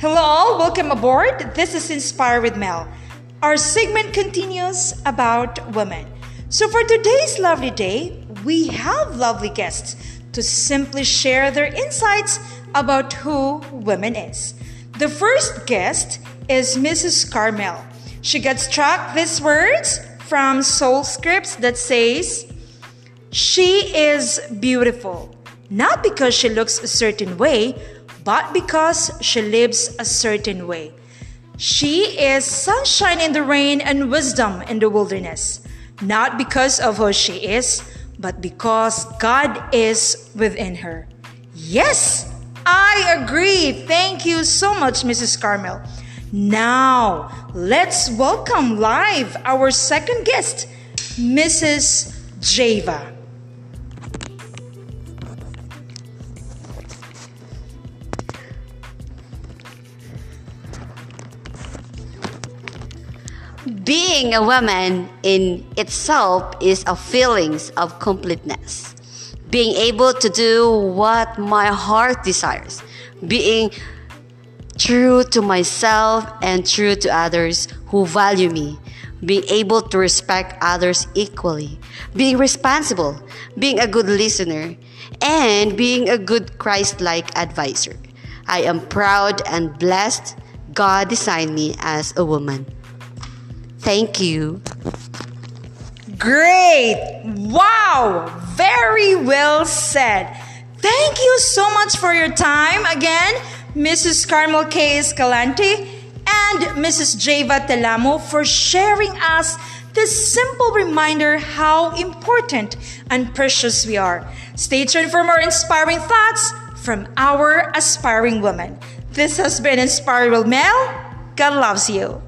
Hello, all. Welcome aboard. This is Inspire with Mel. Our segment continues about women. So, for today's lovely day, we have lovely guests to simply share their insights about who women is. The first guest is Mrs. Carmel. She gets struck these words from Soul Scripts that says, She is beautiful, not because she looks a certain way, but because she lives a certain way. She is sunshine in the rain and wisdom in the wilderness, not because of who she is, but because God is within her. Yes, I agree. Thank you so much, Mrs. Carmel. Now, let's welcome live our second guest, Mrs. Java. Being a woman in itself is a feelings of completeness. Being able to do what my heart desires. Being true to myself and true to others who value me. Being able to respect others equally. Being responsible. Being a good listener. And being a good Christ like advisor. I am proud and blessed God designed me as a woman. Thank you. Great! Wow! Very well said. Thank you so much for your time again, Mrs. Carmel K. Escalante and Mrs. Java Telamo for sharing us this simple reminder how important and precious we are. Stay tuned for more inspiring thoughts from our aspiring women. This has been Inspire with Mel. God loves you.